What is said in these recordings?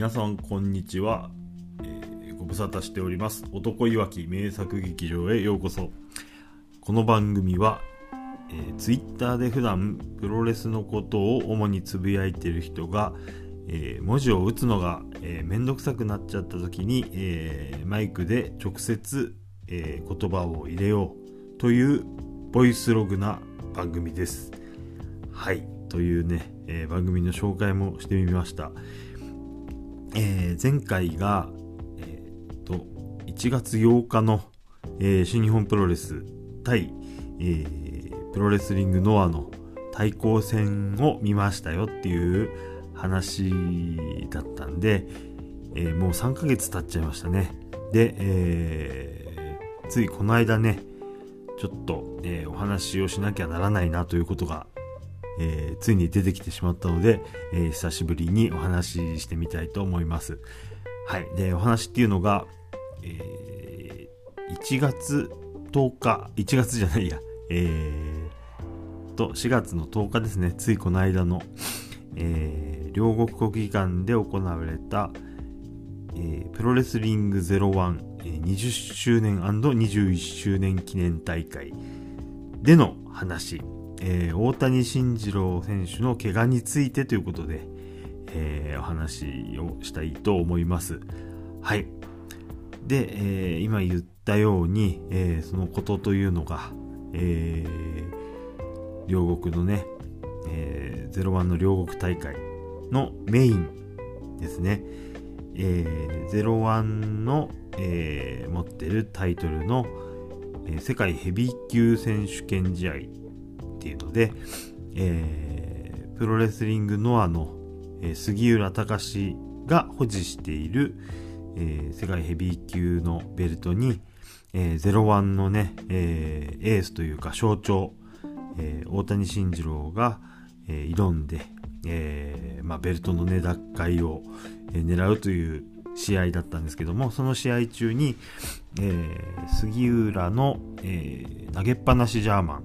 皆さんこんにちは、えーご無沙汰しております。男いわき名作劇場へようこそ。この番組は、えー、ツイッターで普段プロレスのことを主につぶやいている人が、えー文字を打つのが、えー、めんどくさくなっちゃった時に、えーマイクで直接、えー言葉を入れようというボイスログな番組です。はい。というね、えー番組の紹介もしてみました。えー前回が、えーと1月8日の、えー新日本プロレス対、えープロレスリングノアの対抗戦を見ましたよっていう話だったんで、えーもう3ヶ月経っちゃいましたね。で、えーついこの間ね、ちょっと、えーお話をしなきゃならないなということがえーついに出てきてしまったので、えー久しぶりにお話ししてみたいと思います。はい。で、お話っていうのが、えー1月10日、1月じゃないや、えーと、4月の10日ですね、ついこの間の、えー両国国技館で行われた、えープロレスリング01、えー20周年 &21 周年記念大会での話、えー大谷慎次郎選手の怪我についてということで、えーお話をしたいと思います。はい。で、えー今言ったように、えそのことというのが、え両国のね、えー、01の両国大会のメインですね。えー、01の、え持ってるタイトルの、え世界ヘビー級選手権試合っていうので、えープロレスリングノアの、え杉浦隆が保持している、えー世界ヘビー級のベルトに、えー、01のね、えーエースというか象徴、えー大谷慎次郎が、えー挑んで、えーまあ、ベルトのね、奪回を、え狙うという試合だったんですけども、その試合中に、えー杉浦の、えー投げっぱなしジャーマン、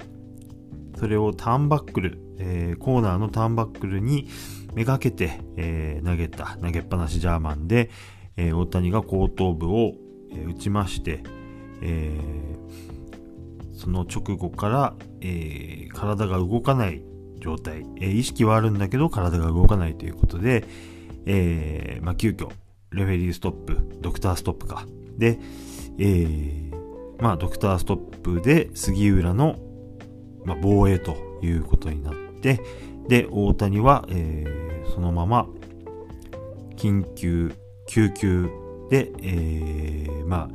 それをターンバックル、えーコーナーのターンバックルにめがけて、えー投げた投げっぱなしジャーマンで、えー大谷が後頭部を、えー打ちまして、えーその直後から、えー体が動かない状態、えー意識はあるんだけど体が動かないということで、えーまあ、急遽レフェリーストップ、ドクターストップか。で、えーまあ、ドクターストップで杉浦の、まあ、防衛ということになって、で、大谷は、えーそのまま、緊急、救急で、えーま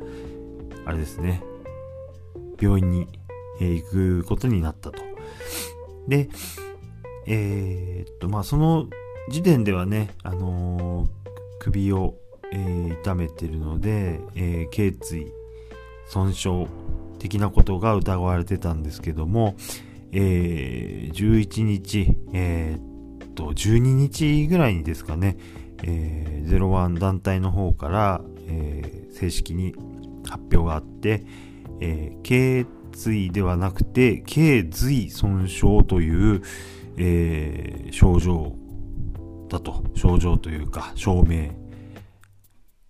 あ、あれですね、病院に、えー行くことになったと。で、えーっと、まあ、その時点ではね、あの首を、え痛めてるので、えー頸椎損傷的なことが疑われてたんですけども、えー11日、えーっと、12日ぐらいにですかね、えー、01団体の方から、えー正式に発表があって、えー頸椎ではなくて、頸髄損傷という、えー症状だと、症状というか、証明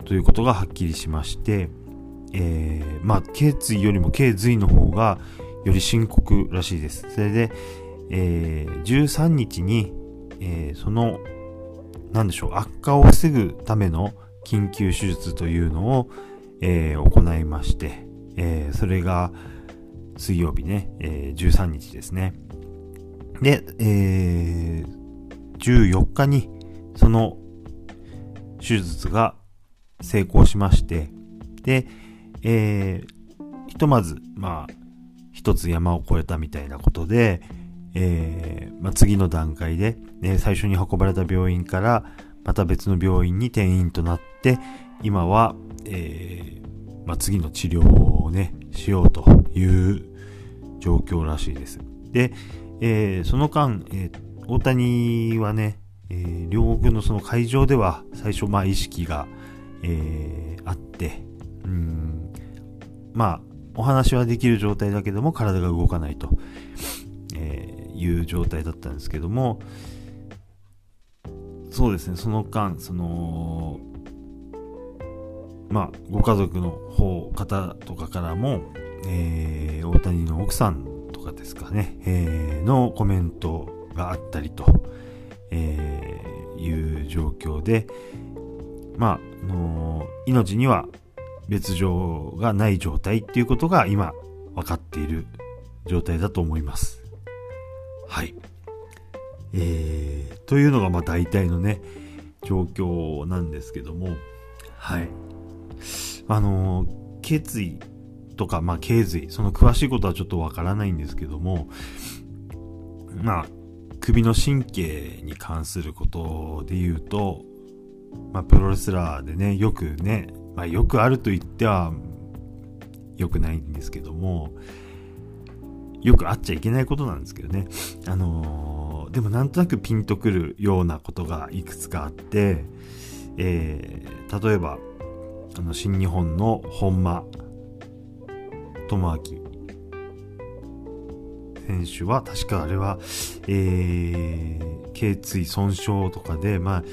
ということがはっきりしまして、えーまあ、頸椎よりも頸髄の方がより深刻らしいです。それで、えー13日に、えーその、なんでしょう、悪化を防ぐための緊急手術というのを、えー行いまして、えーそれが水曜日ね、えー13日ですね。で、えー14日にその手術が成功しまして、で、えーひとまず、まあ、一つ山を越えたみたいなことで、えーまあ、次の段階で、ね、最初に運ばれた病院から、また別の病院に転院となって、今は、えーまあ、次の治療をね、しようという状況らしいです。で、えーその間、えー大谷はね、えー両国のその会場では最初、まあ、意識が、えーあって、うん、まあ、お話はできる状態だけども体が動かないと、えいう状態だったんですけども、そうですね、その間、その、まあ、ご家族の方、方とかからも、えー、大谷の奥さんとかですかね、えー、のコメントがあったりと、えー、いう状況で、まあ、の命には別状がない状態っていうことが今分かっている状態だと思います。はい。えー、というのがまあ大体のね、状況なんですけども、はい。あの決意とか、まあ、頸髄、その詳しいことはちょっとわからないんですけども、まあ、首の神経に関することで言うと、まあ、プロレスラーでね、よくね、まあ、よくあると言っては、良くないんですけども、よくあっちゃいけないことなんですけどね。あのー、でもなんとなくピンとくるようなことがいくつかあって、えー、例えば、あの、新日本の本間智明選手は、確かあれは、えー、頸椎損傷とかで、まあ、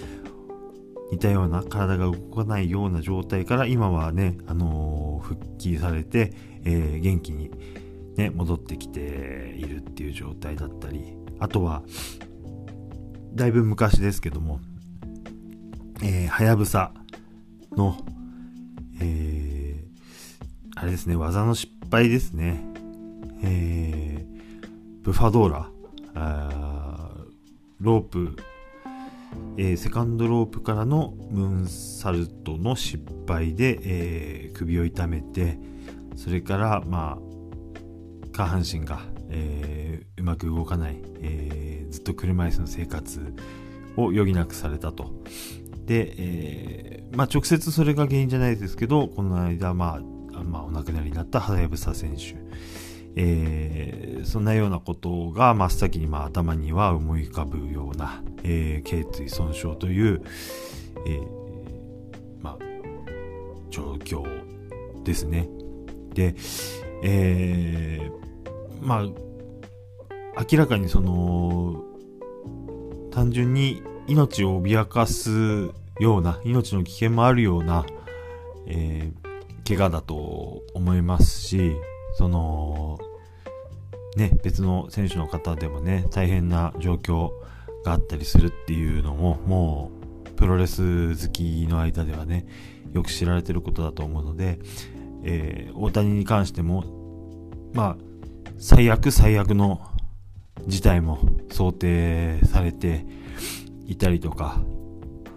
似たような体が動かないような状態から今はね、あのー、復帰されて、えー、元気にね、戻ってきているっていう状態だったり、あとは、だいぶ昔ですけども、え、はやぶさの、えー、あれですね、技の失敗ですね。えー、ブファドーラ、ーロープ、えー、セカンドロープからのムーンサルトの失敗で、えー、首を痛めて、それから、まあ、下半身が、えー、うまく動かない、え、ずっと車椅子の生活を余儀なくされたと。で、え、まあ直接それが原因じゃないですけど、この間、まあ、まあ、お亡くなりになったはやぶさ選手。えー、そんなようなことが真っ先にまあ頭には思い浮かぶような、えー、頸椎損傷という、えー、まあ、状況ですね。で、えー、まあ、明らかにその、単純に命を脅かすような、命の危険もあるような、えー、怪我だと思いますし、その、ね、別の選手の方でもね、大変な状況があったりするっていうのも、もう、プロレス好きの間ではね、よく知られてることだと思うので、えー、大谷に関しても、まあ、最悪最悪の事態も想定されていたりとか、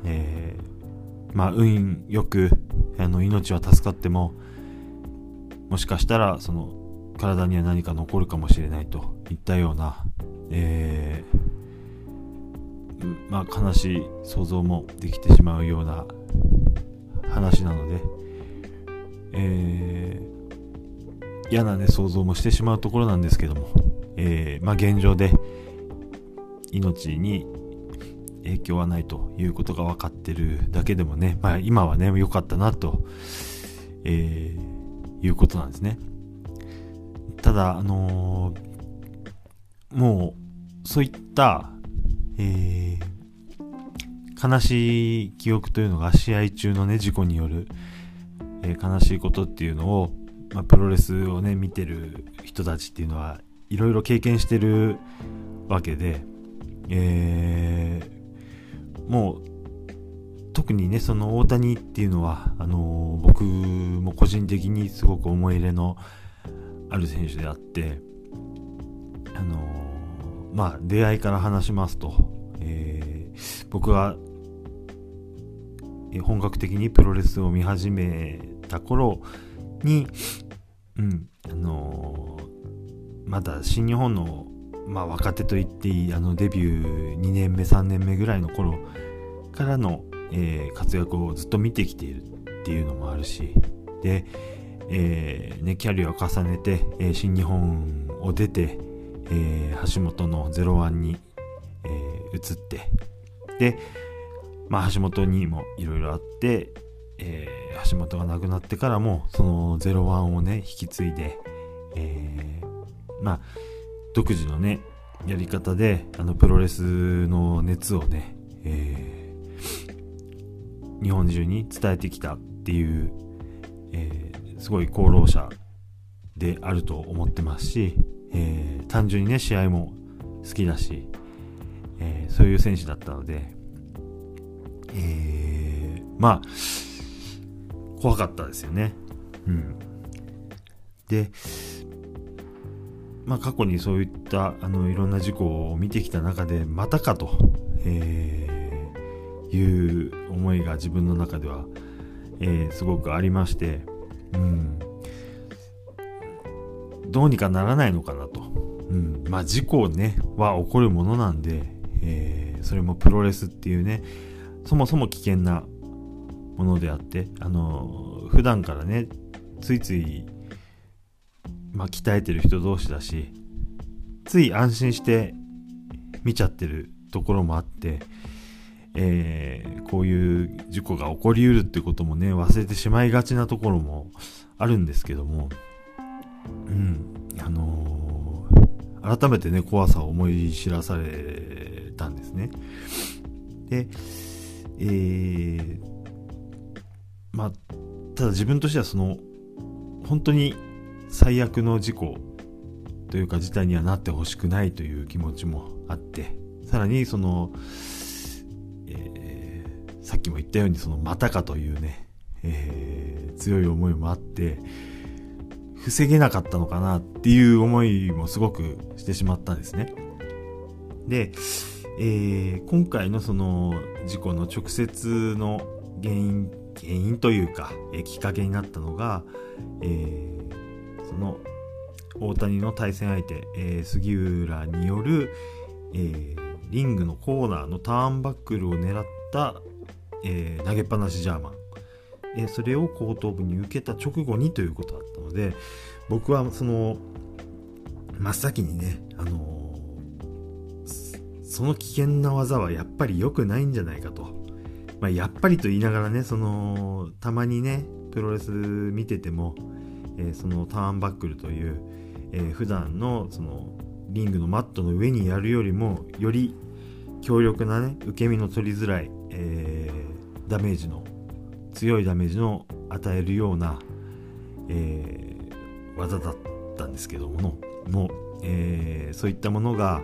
えー、まあ、運よく、あの、命は助かっても、もしかしたら、その、体には何か残るかもしれないといったような、えー、まあ、悲しい想像もできてしまうような話なので、えー、嫌なね、想像もしてしまうところなんですけども、えー、まあ、現状で命に影響はないということが分かってるだけでもね、まあ、今はね、良かったなと、えー、いうことなんですね。ただ、あのー、もう、そういった、えー、悲しい記憶というのが試合中のね、事故による、えー、悲しいことっていうのを、まあ、プロレスをね、見てる人たちっていうのは、いろいろ経験してるわけで、えー、もう、特にね、その大谷っていうのは、あのー、僕も個人的にすごく思い入れのある選手であって、あのー、まあ、出会いから話しますと、えー、僕は、本格的にプロレスを見始めた頃に、うん、あの、まだ新日本の、まあ、若手と言っていい、あの、デビュー2年目、3年目ぐらいの頃からの、えー、活躍をずっと見てきているっていうのもあるし、で、えー、ね、キャリアを重ねて、え、新日本を出て、え、橋本の01に、え移って、で、まあ、橋本にもいろいろあって、え橋本が亡くなってからも、その01をね、引き継いで、えまあ、独自のね、やり方で、あの、プロレスの熱をね、え日本中に伝えてきたっていう、えー、すごい功労者であると思ってますし、えー、単純にね、試合も好きだし、えー、そういう選手だったので、えー、まあ、怖かったですよね。うん。で、まあ過去にそういったあのいろんな事故を見てきた中でまたかと、え、いう思いが自分の中では、えー、すごくありまして、うん、どうにかならないのかなと。うん、まあ事故ね、は起こるものなんで、えー、それもプロレスっていうね、そもそも危険なものであって、あの、普段からね、ついついまあ、鍛えてる人同士だし、つい安心して見ちゃってるところもあって、えー、こういう事故が起こりうるってこともね、忘れてしまいがちなところもあるんですけども、うん、あのー、改めてね、怖さを思い知らされたんですね。で、えー、まあ、ただ自分としてはその、本当に最悪の事故というか事態にはなってほしくないという気持ちもあってさらにその、さっきも言ったようにそのまたかというね、えー、強い思いもあって防げなかったのかなっていう思いもすごくしてしまったんですね。で、えー、今回のその事故の直接の原因、原因というか、えー、きっかけになったのが、えその大谷の対戦相手、えー、杉浦による、えー、リングのコーナーのターンバックルを狙った、えー、投げっぱなしジャーマン、えそれを後頭部に受けた直後にということだったので僕はその真っ先にね、あのその危険な技はやっぱり良くないんじゃないかと。まあ、やっぱりと言いながらね、その、たまにね、プロレス見てても、え、そのターンバックルという、えー、普段のそのリングのマットの上にやるよりもより強力なね受け身の取りづらい、えー、ダメージの強いダメージの与えるような、えー、技だったんですけどももう、えー、そういったものが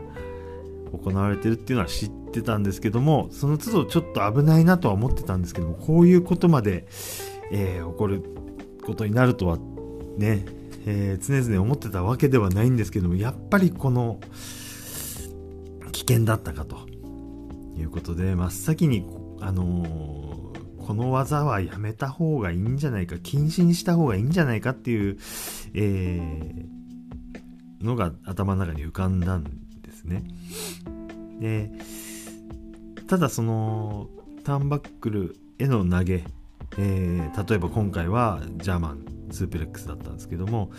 行われてるっていうのは知ってたんですけどもその都度ちょっと危ないなとは思ってたんですけどもこういうことまで、えー、起こることになるとはね、えー、常々思ってたわけではないんですけども、やっぱりこの、危険だったかということで、真っ先に、あのー、この技はやめた方がいいんじゃないか、禁止にした方がいいんじゃないかっていう、えー、のが頭の中に浮かんだんですね。で、ただその、ターンバックルへの投げ、えー、例えば今回はジャーマンスープレックスだったんですけども、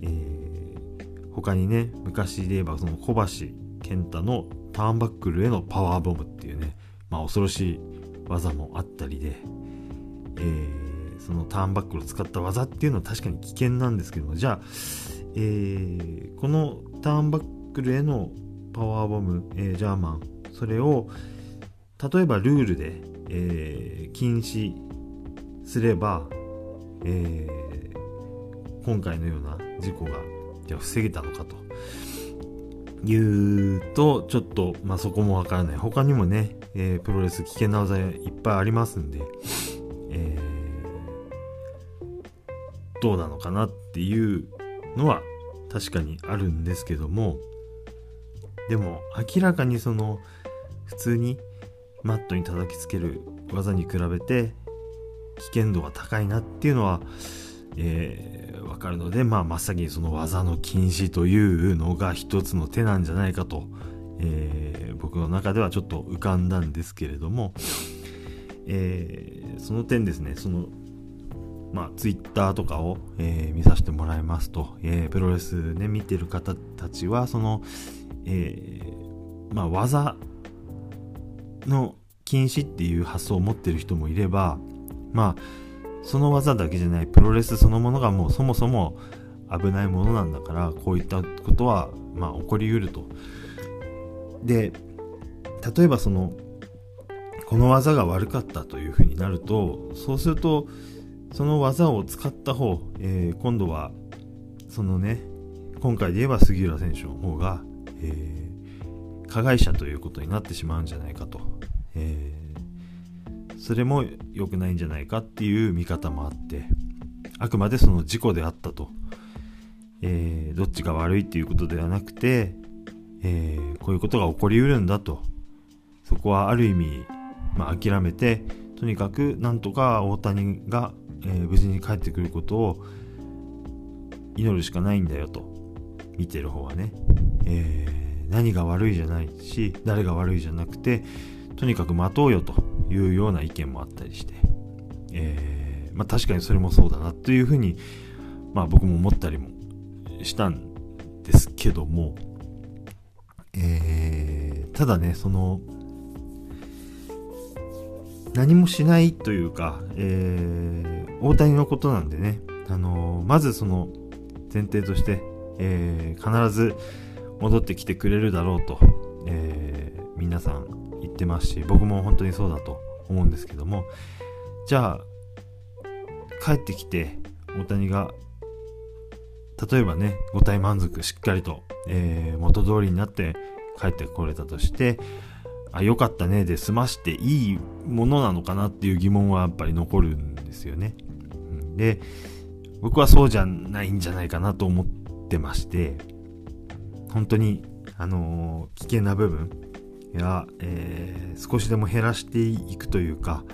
えー、他にね昔で言えばその小橋健太のターンバックルへのパワーボムっていうね、まあ、恐ろしい技もあったりで、えー、そのターンバックルを使った技っていうのは確かに危険なんですけどもじゃあ、えー、このターンバックルへのパワーボム、えー、ジャーマンそれを例えばルールで、えー、禁止すれば、えー、今回のような事故がじゃあ防げたのかと。いうとちょっと、まあ、そこもわからない。他にもね、えー、プロレス危険な技いっぱいありますんで、えー、どうなのかなっていうのは確かにあるんですけどもでも明らかにその普通にマットに叩きつける技に比べて危険度が高いなっていうのは、えー、かるので、まあ、真っ先にその技の禁止というのが一つの手なんじゃないかと、えー、僕の中ではちょっと浮かんだんですけれども、えー、その点ですね、その、まあ、ツイッターとかを、えー、見させてもらいますと、えー、プロレスね、見てる方たちは、その、えー、まあ、技の禁止っていう発想を持ってる人もいれば、まあ、その技だけじゃないプロレスそのものがもうそもそも危ないものなんだから、こういったことは、まあ、起こりうると。で、例えばその、この技が悪かったというふうになると、そうすると、その技を使った方、えー、今度は、そのね、今回で言えば杉浦選手の方が、えー、加害者ということになってしまうんじゃないかと。え、それも良くないんじゃないかっていう見方もあって、あくまでその事故であったと。えー、どっちが悪いっていうことではなくて、えー、こういうことが起こりうるんだと。そこはある意味、まあ、諦めて、とにかくなんとか大谷が、えー、無事に帰ってくることを祈るしかないんだよと。見てる方はね。えー、何が悪いじゃないし、誰が悪いじゃなくて、とにかく待とうよというような意見もあったりして。えー、まあ確かにそれもそうだなというふうに、まあ僕も思ったりもしたんですけども、えー、ただね、その、何もしないというか、えー、大谷のことなんでね、あのー、まずその前提として、えー、必ず戻ってきてくれるだろうと、え、皆さん言ってますし、僕も本当にそうだと思うんですけども、じゃあ、帰ってきて、大谷が、例えばね、五体満足しっかりと、えー、元通りになって帰ってこれたとして、あ、よかったねで済ましていいものなのかなっていう疑問はやっぱり残るんですよね。で、僕はそうじゃないんじゃないかなと思ってまして、本当に、あのー、危険な部分や、えー、少しでも減らしていくというか、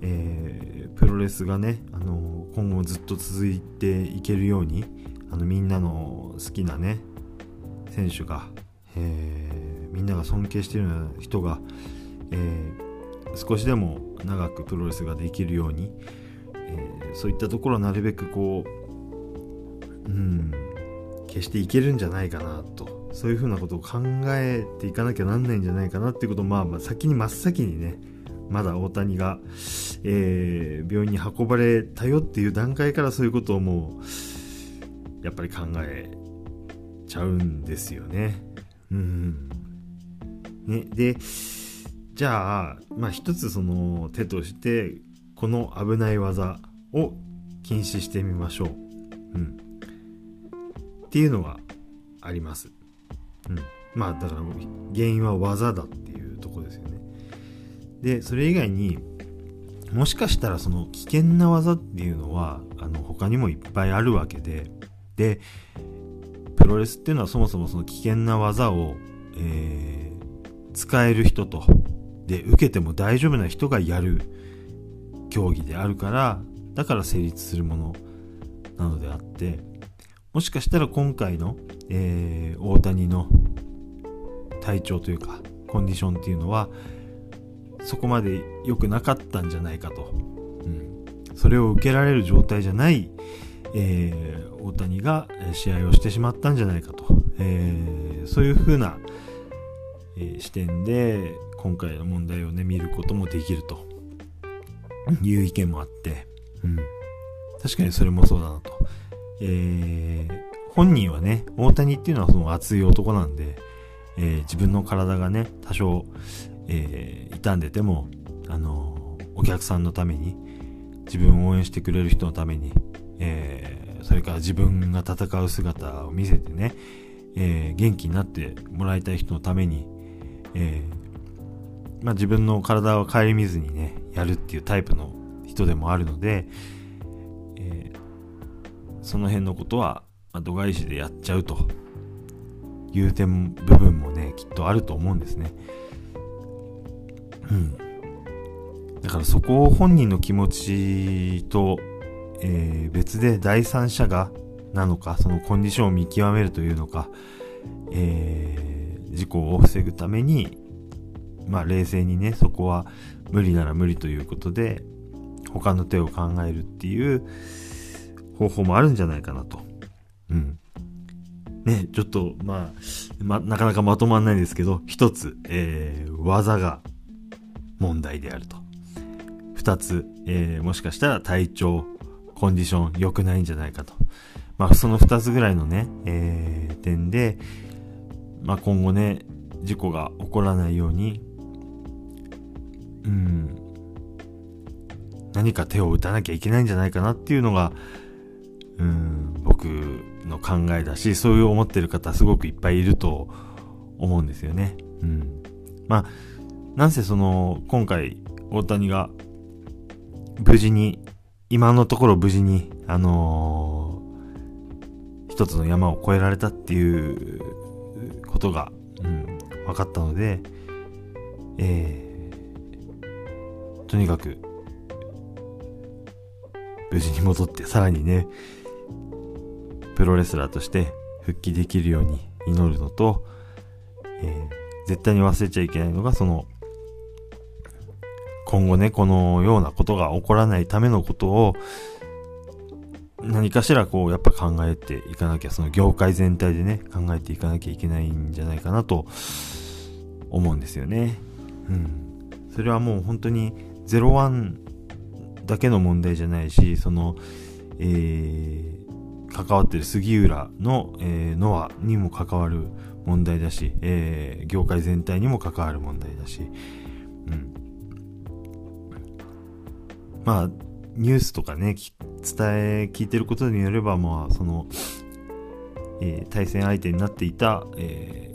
えー、プロレスがね、あの今後ずっと続いていけるように、あのみんなの好きなね、選手が、えー、みんなが尊敬しているような人が、えー、少しでも長くプロレスができるように、えー、そういったところをなるべくこう、うん、消していけるんじゃないかなとそういうふうなことを考えていかなきゃなんないんじゃないかなっていうことを、まあ、まあ先に真っ先にねまだ大谷が、えー、病院に運ばれたよっていう段階からそういうことをもうやっぱり考えちゃうんですよね。うん。ね、で、じゃあ、まあ一つその手として、この危ない技を禁止してみましょう。うん。っていうのがあります。うん。まあだから原因は技だっていうとこですよね。で、それ以外に、もしかしたらその危険な技っていうのは、あの他にもいっぱいあるわけで、で、プロレスっていうのはそもそもその危険な技を、えー、使える人と、で、受けても大丈夫な人がやる競技であるから、だから成立するものなのであって、もしかしたら今回の、えー、大谷の体調というか、コンディションっていうのは、そこまで良くなかったんじゃないかと。うん。それを受けられる状態じゃない、えー、大谷が試合をしてしまったんじゃないかと、えー、そういう風な、えー、視点で今回の問題をね見ることもできると。いう意見もあって、うん、確かにそれもそうだなと、えー、本人はね大谷っていうのはその熱い男なんで、えー、自分の体がね多少、えー、傷んでてもあのお客さんのために自分を応援してくれる人のためにえー、それから自分が戦う姿を見せてね、え、元気になってもらいたい人のために、え、まあ、自分の体を顧みずにね、やるっていうタイプの人でもあるので、その辺のことは、まあ、度外視でやっちゃうという点、部分もね、きっとあると思うんですね。うん。だからそこを本人の気持ちとえー、別で第三者がなのか、そのコンディションを見極めるというのか、えー、事故を防ぐために、まあ冷静にね、そこは無理なら無理ということで、他の手を考えるっていう方法もあるんじゃないかなと。うん。ね、ちょっと、まあ、ま、なかなかまとまんないですけど、一つ、えー、技が問題であると。二つ、えー、もしかしたら体調、コンディション良くないんじゃないかと。まあ、その2つぐらいのね、えー、点で、まあ、今後ね、事故が起こらないように、うん何か手を打たなきゃいけないんじゃないかなっていうのがうん僕の考えだしそういう思ってる方すごくいっぱいいると思うんですよね。うん、まあなんせその今回大谷が無事に今のところ無事にあのー、一つの山を越えられたっていうことが、うん、分かったので、えー、とにかく無事に戻ってさらにねプロレスラーとして復帰できるように祈るのと、えー、絶対に忘れちゃいけないのが、その、今後ね、このようなことが起こらないためのことを、何かしらこう、やっぱ考えていかなきゃ、その業界全体でね、考えていかなきゃいけないんじゃないかなと思うんですよね。うん。それはもう本当に01だけの問題じゃないし、その、えー、関わってる杉浦の、えー、ノアにも関わる問題だし、えー、業界全体にも関わる問題だし、うん。まあ、ニュースとかね、伝え、聞いてることによれば、まあ、その、えー、対戦相手になっていた、え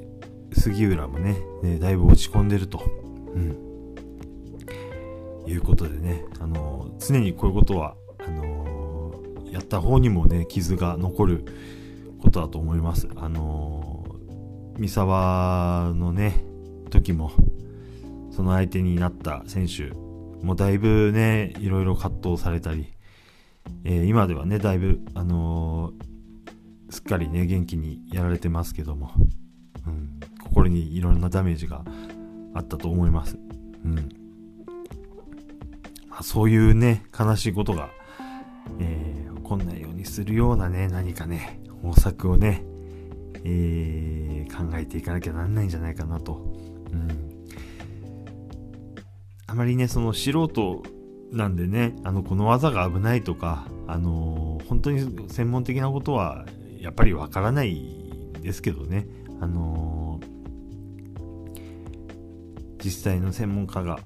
ー、杉浦もね、ね、だいぶ落ち込んでると。うん。いうことでね、あの、常にこういうことは、あのやった方にもね、傷が残ることだと思います。あのー、三沢のね、時も、その相手になった選手、もうだいぶね、いろいろ葛藤されたり、えー、今ではね、だいぶ、あのー、すっかりね、元気にやられてますけども、うん、心にいろんなダメージがあったと思います。うん。まあ、そういうね、悲しいことが、えー、起こんないようにするようなね、何かね、方策をね、えー、考えていかなきゃなんないんじゃないかなと。うん。あまりね、その素人なんでね、あの、この技が危ないとか、あのー、本当に専門的なことは、やっぱりわからないですけどね、あのー、実際の専門家が、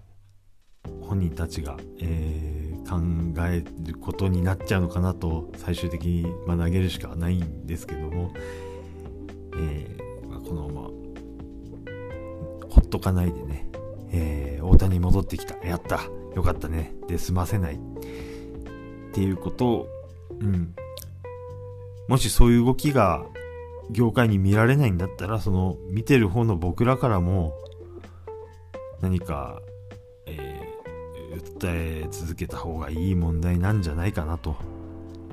本人たちが、えー考えることになっちゃうのかなと最終的に、ま、投げるしかないんですけども、えー、まあ、このままほっとかないでね、えー、大谷戻ってきた。やった。よかったね。で済ませない。っていうことを、うん、もしそういう動きが業界に見られないんだったらその見てる方の僕らからも何か訴え続けた方がいい問題なんじゃないかなと、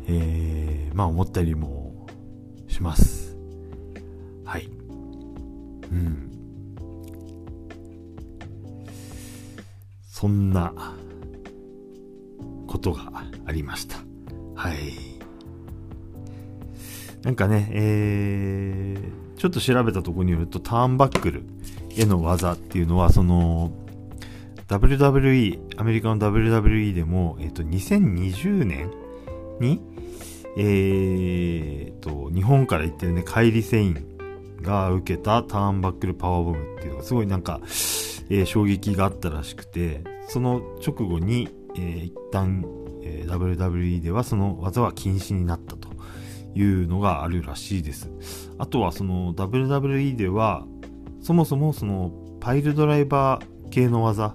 えー、まあ思ったりもします。はい。うん。そんなことがありました。はい。なんかね、えー、ちょっと調べたところによると、ターンバックルへの技っていうのは、その、WWE、アメリカの WWE でも、えっ、と、2020年に、えー、と、日本から行ってるね、カイリ・セインが受けたターンバックルパワーボムっていうのがすごいなんか、えー、衝撃があったらしくて、その直後に、えー、一旦、えー、WWE ではその技は禁止になったというのがあるらしいです。あとはその WWE では、そもそもそのパイルドライバー系の技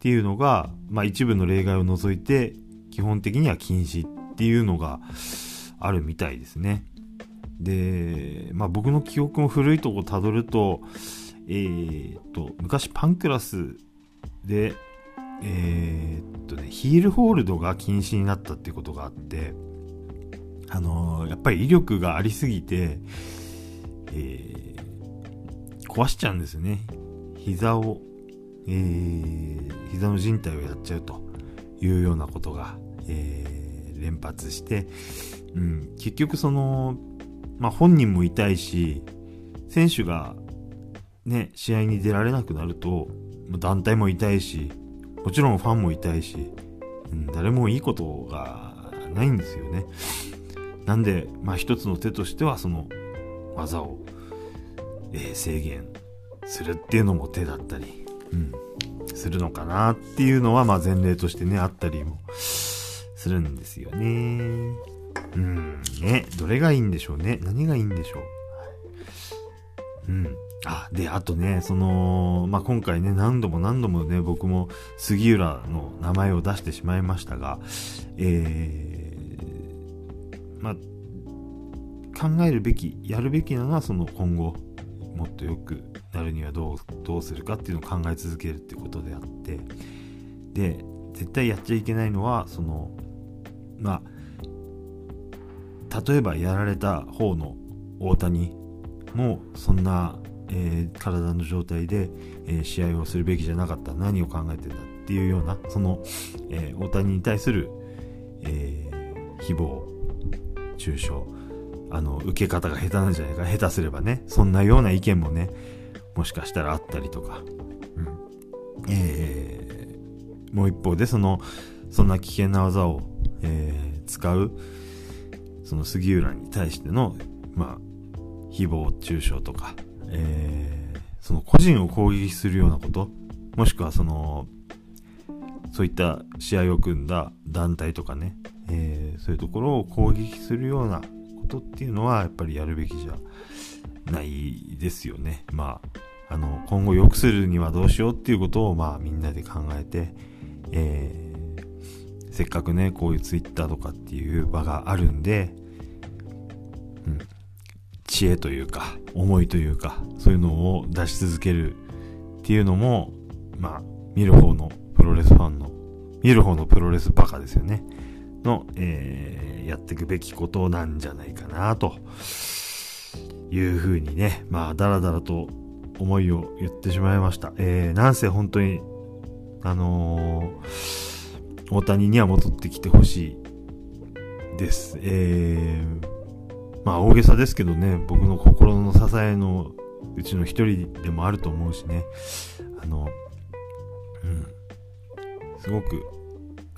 っていうのが、まあ一部の例外を除いて、基本的には禁止っていうのがあるみたいですね。で、まあ僕の記憶も古いとこ辿ると、えー、っと、昔パンクラスで、えー、っとね、ヒールホールドが禁止になったってことがあって、あのー、やっぱり威力がありすぎて、え、壊しちゃうんですね。膝をえー、膝の靭帯をやっちゃうというようなことが、えー、連発して、うん、結局その、まあ、本人も痛いし、選手がね、試合に出られなくなると、団体も痛いし、もちろんファンも痛いし、うん、誰もいいことがないんですよね。なんで、まあ一つの手としてはその技を、えー、制限するっていうのも手だったり、うん、するのかなっていうのは、まあ前例としてね、あったりもするんですよね。うん、ね、どれがいいんでしょうね。何がいいんでしょう。うん。あ、で、あとね、その、まあ、今回ね、何度も何度もね、僕も杉浦の名前を出してしまいましたが、えー、まあ、考えるべき、やるべきなのは、その今後、もっと良くなるにはどう、どうするかっていうのを考え続けるってことであって、で、絶対やっちゃいけないのは、その、まあ、例えばやられた方の大谷も、そんな、えー、体の状態で、えー、試合をするべきじゃなかった何を考えてたっていうようなその、えー、大谷に対する、え誹謗中傷あの受け方が下手なんじゃないか下手すればねそんなような意見もねもしかしたらあったりとか、うん。えーもう一方でそのそんな危険な技を、え使うその杉浦に対してのまあ誹謗中傷とかえー、その個人を攻撃するようなこと、もしくはその、そういった試合を組んだ団体とかね、えー、そういうところを攻撃するようなことっていうのはやっぱりやるべきじゃないですよね。まあ、あの、今後良くするにはどうしようっていうことをまあみんなで考えて、えー、せっかくね、こういうツイッターとかっていう場があるんで、うん、知恵というか、思いというか、そういうのを出し続けるっていうのも、まあ、見る方のプロレスファンの、見る方のプロレスバカですよね。の、えー、やっていくべきことなんじゃないかな、というふうにね、まあ、だらだらと思いを言ってしまいました。えー、なんせ本当に、あのー、大谷には戻ってきてほしいです。えー、まあ大げさですけどね、僕の心の支えのうちの一人でもあると思うしね、あの、うん、すごく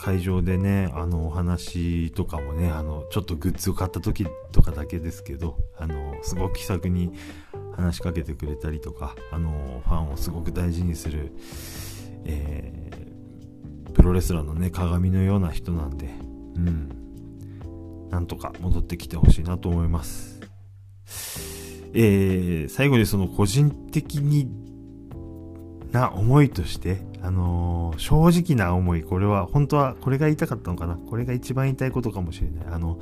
会場でね、あのお話とかもね、あの、ちょっとグッズを買った時とかだけですけど、あの、すごく気さくに話しかけてくれたりとか、あの、ファンをすごく大事にする、えー、プロレスラーのね、鏡のような人なんで、うん。なんとか戻ってきてほしいなと思います。えー、最後にその個人的にな思いとして、あのー、正直な思い、これは、本当は、これが言いたかったのかな。これが一番言いたいことかもしれない。あの、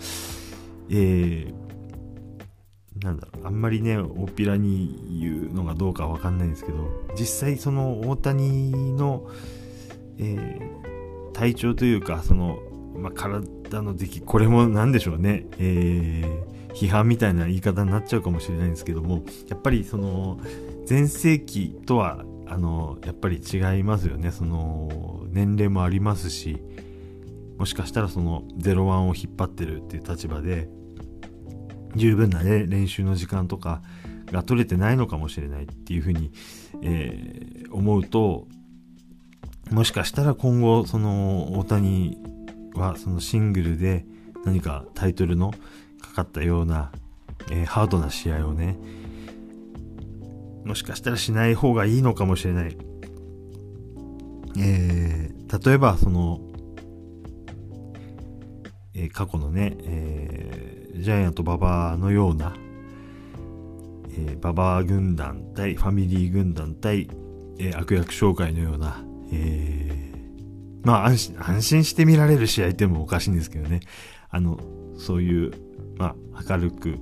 えー、なんだろう、あんまりね、大っぴらに言うのがどうかわかんないんですけど、実際その大谷の、えー、体調というか、その、まあ、体の出来、これも何でしょうね、えー、批判みたいな言い方になっちゃうかもしれないんですけども、やっぱりその、前世紀とは、あの、やっぱり違いますよね。その、年齢もありますし、もしかしたらその、01を引っ張ってるっていう立場で、十分なね、練習の時間とかが取れてないのかもしれないっていうふうに、えー、思うと、もしかしたら今後、その、大谷はそのシングルで何かタイトルのかかったような、えー、ハードな試合をね、もしかしたらしない方がいいのかもしれない。えー、例えばその、えー、過去のね、えー、ジャイアント馬場のような、えー、馬場軍団対ファミリー軍団対、えー、悪役紹介のような、えーまあ安心、安心して見られる試合ってもおかしいんですけどね。あの、そういう、まあ、明るく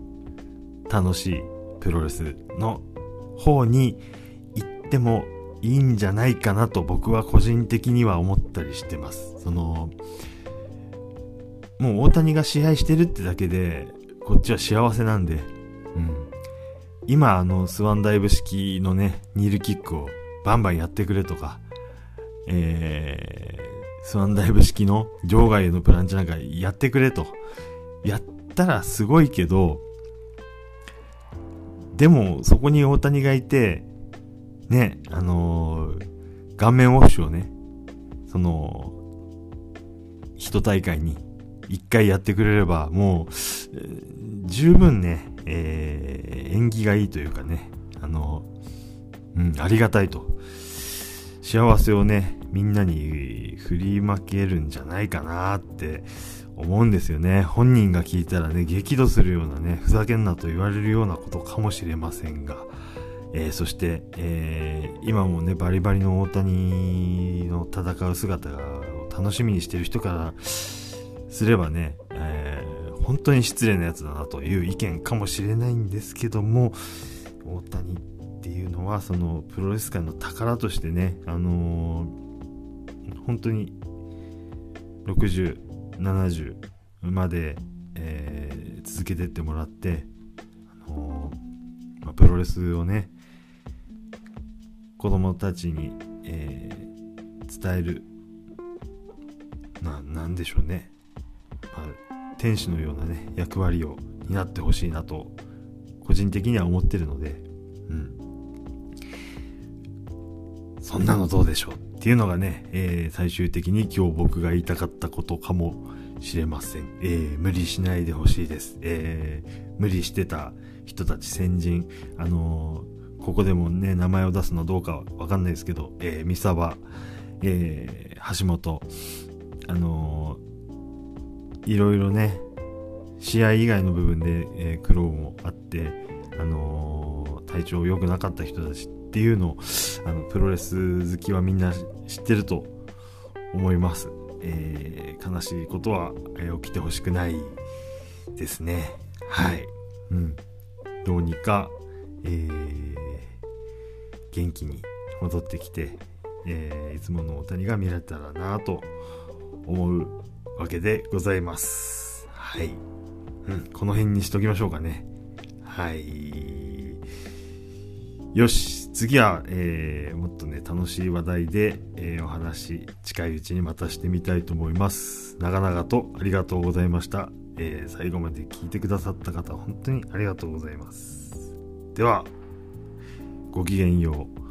楽しいプロレスの方に行ってもいいんじゃないかなと僕は個人的には思ったりしてます。その、もう大谷が試合してるってだけで、こっちは幸せなんで、うん。今あのスワンダイブ式のね、ニールキックをバンバンやってくれとか、えー、スワンダイブ式の場外へのプランチなんかやってくれと。やったらすごいけど、でもそこに大谷がいて、ね、あのー、顔面ウォッシュをね、その、一大会に一回やってくれれば、もう、十分ね、えー、縁起がいいというかね、あの、うん、ありがたいと。幸せをね、みんなに振りまけるんじゃないかなって思うんですよね。本人が聞いたらね、激怒するようなね、ふざけんなと言われるようなことかもしれませんが、えー、そして、えー、今もね、バリバリの大谷の戦う姿を楽しみにしてる人からすればね、えー、本当に失礼なやつだなという意見かもしれないんですけども、大谷っていうのは、そのプロレス界の宝としてね、あの、本当に60、70まで、えー、続けてってもらって、あのー、まあ、プロレスをね、子供たちに、えー、伝えるな、なんでしょうね。まあ、天使のようなね、役割を担ってほしいなと、個人的には思ってるので、うん。そんなのどうでしょうっていうのがね、えー、最終的に今日僕が言いたかったことかもしれません。えー、無理しないでほしいです。えー、無理してた人たち先人、あのここでもね、名前を出すのどうかわかんないですけど、えー、三沢、えー、橋本、あのー、いろいろね、試合以外の部分で、えー、苦労もあって、あのー、体調良くなかった人たちっていうのを、あの、プロレス好きはみんな知ってると思います。えー、悲しいことは、えー、起きてほしくないですね。はい。うん。どうにか、えー、元気に戻ってきて、えー、いつもの大谷が見られたらなと思うわけでございます。はい。うん、この辺にしときましょうかね。はい。よし、次は、えー、もっとね、楽しい話題で、えー、お話、近いうちにまたしてみたいと思います。長々とありがとうございました。えー、最後まで聞いてくださった方、本当にありがとうございます。では、ごきげんよう。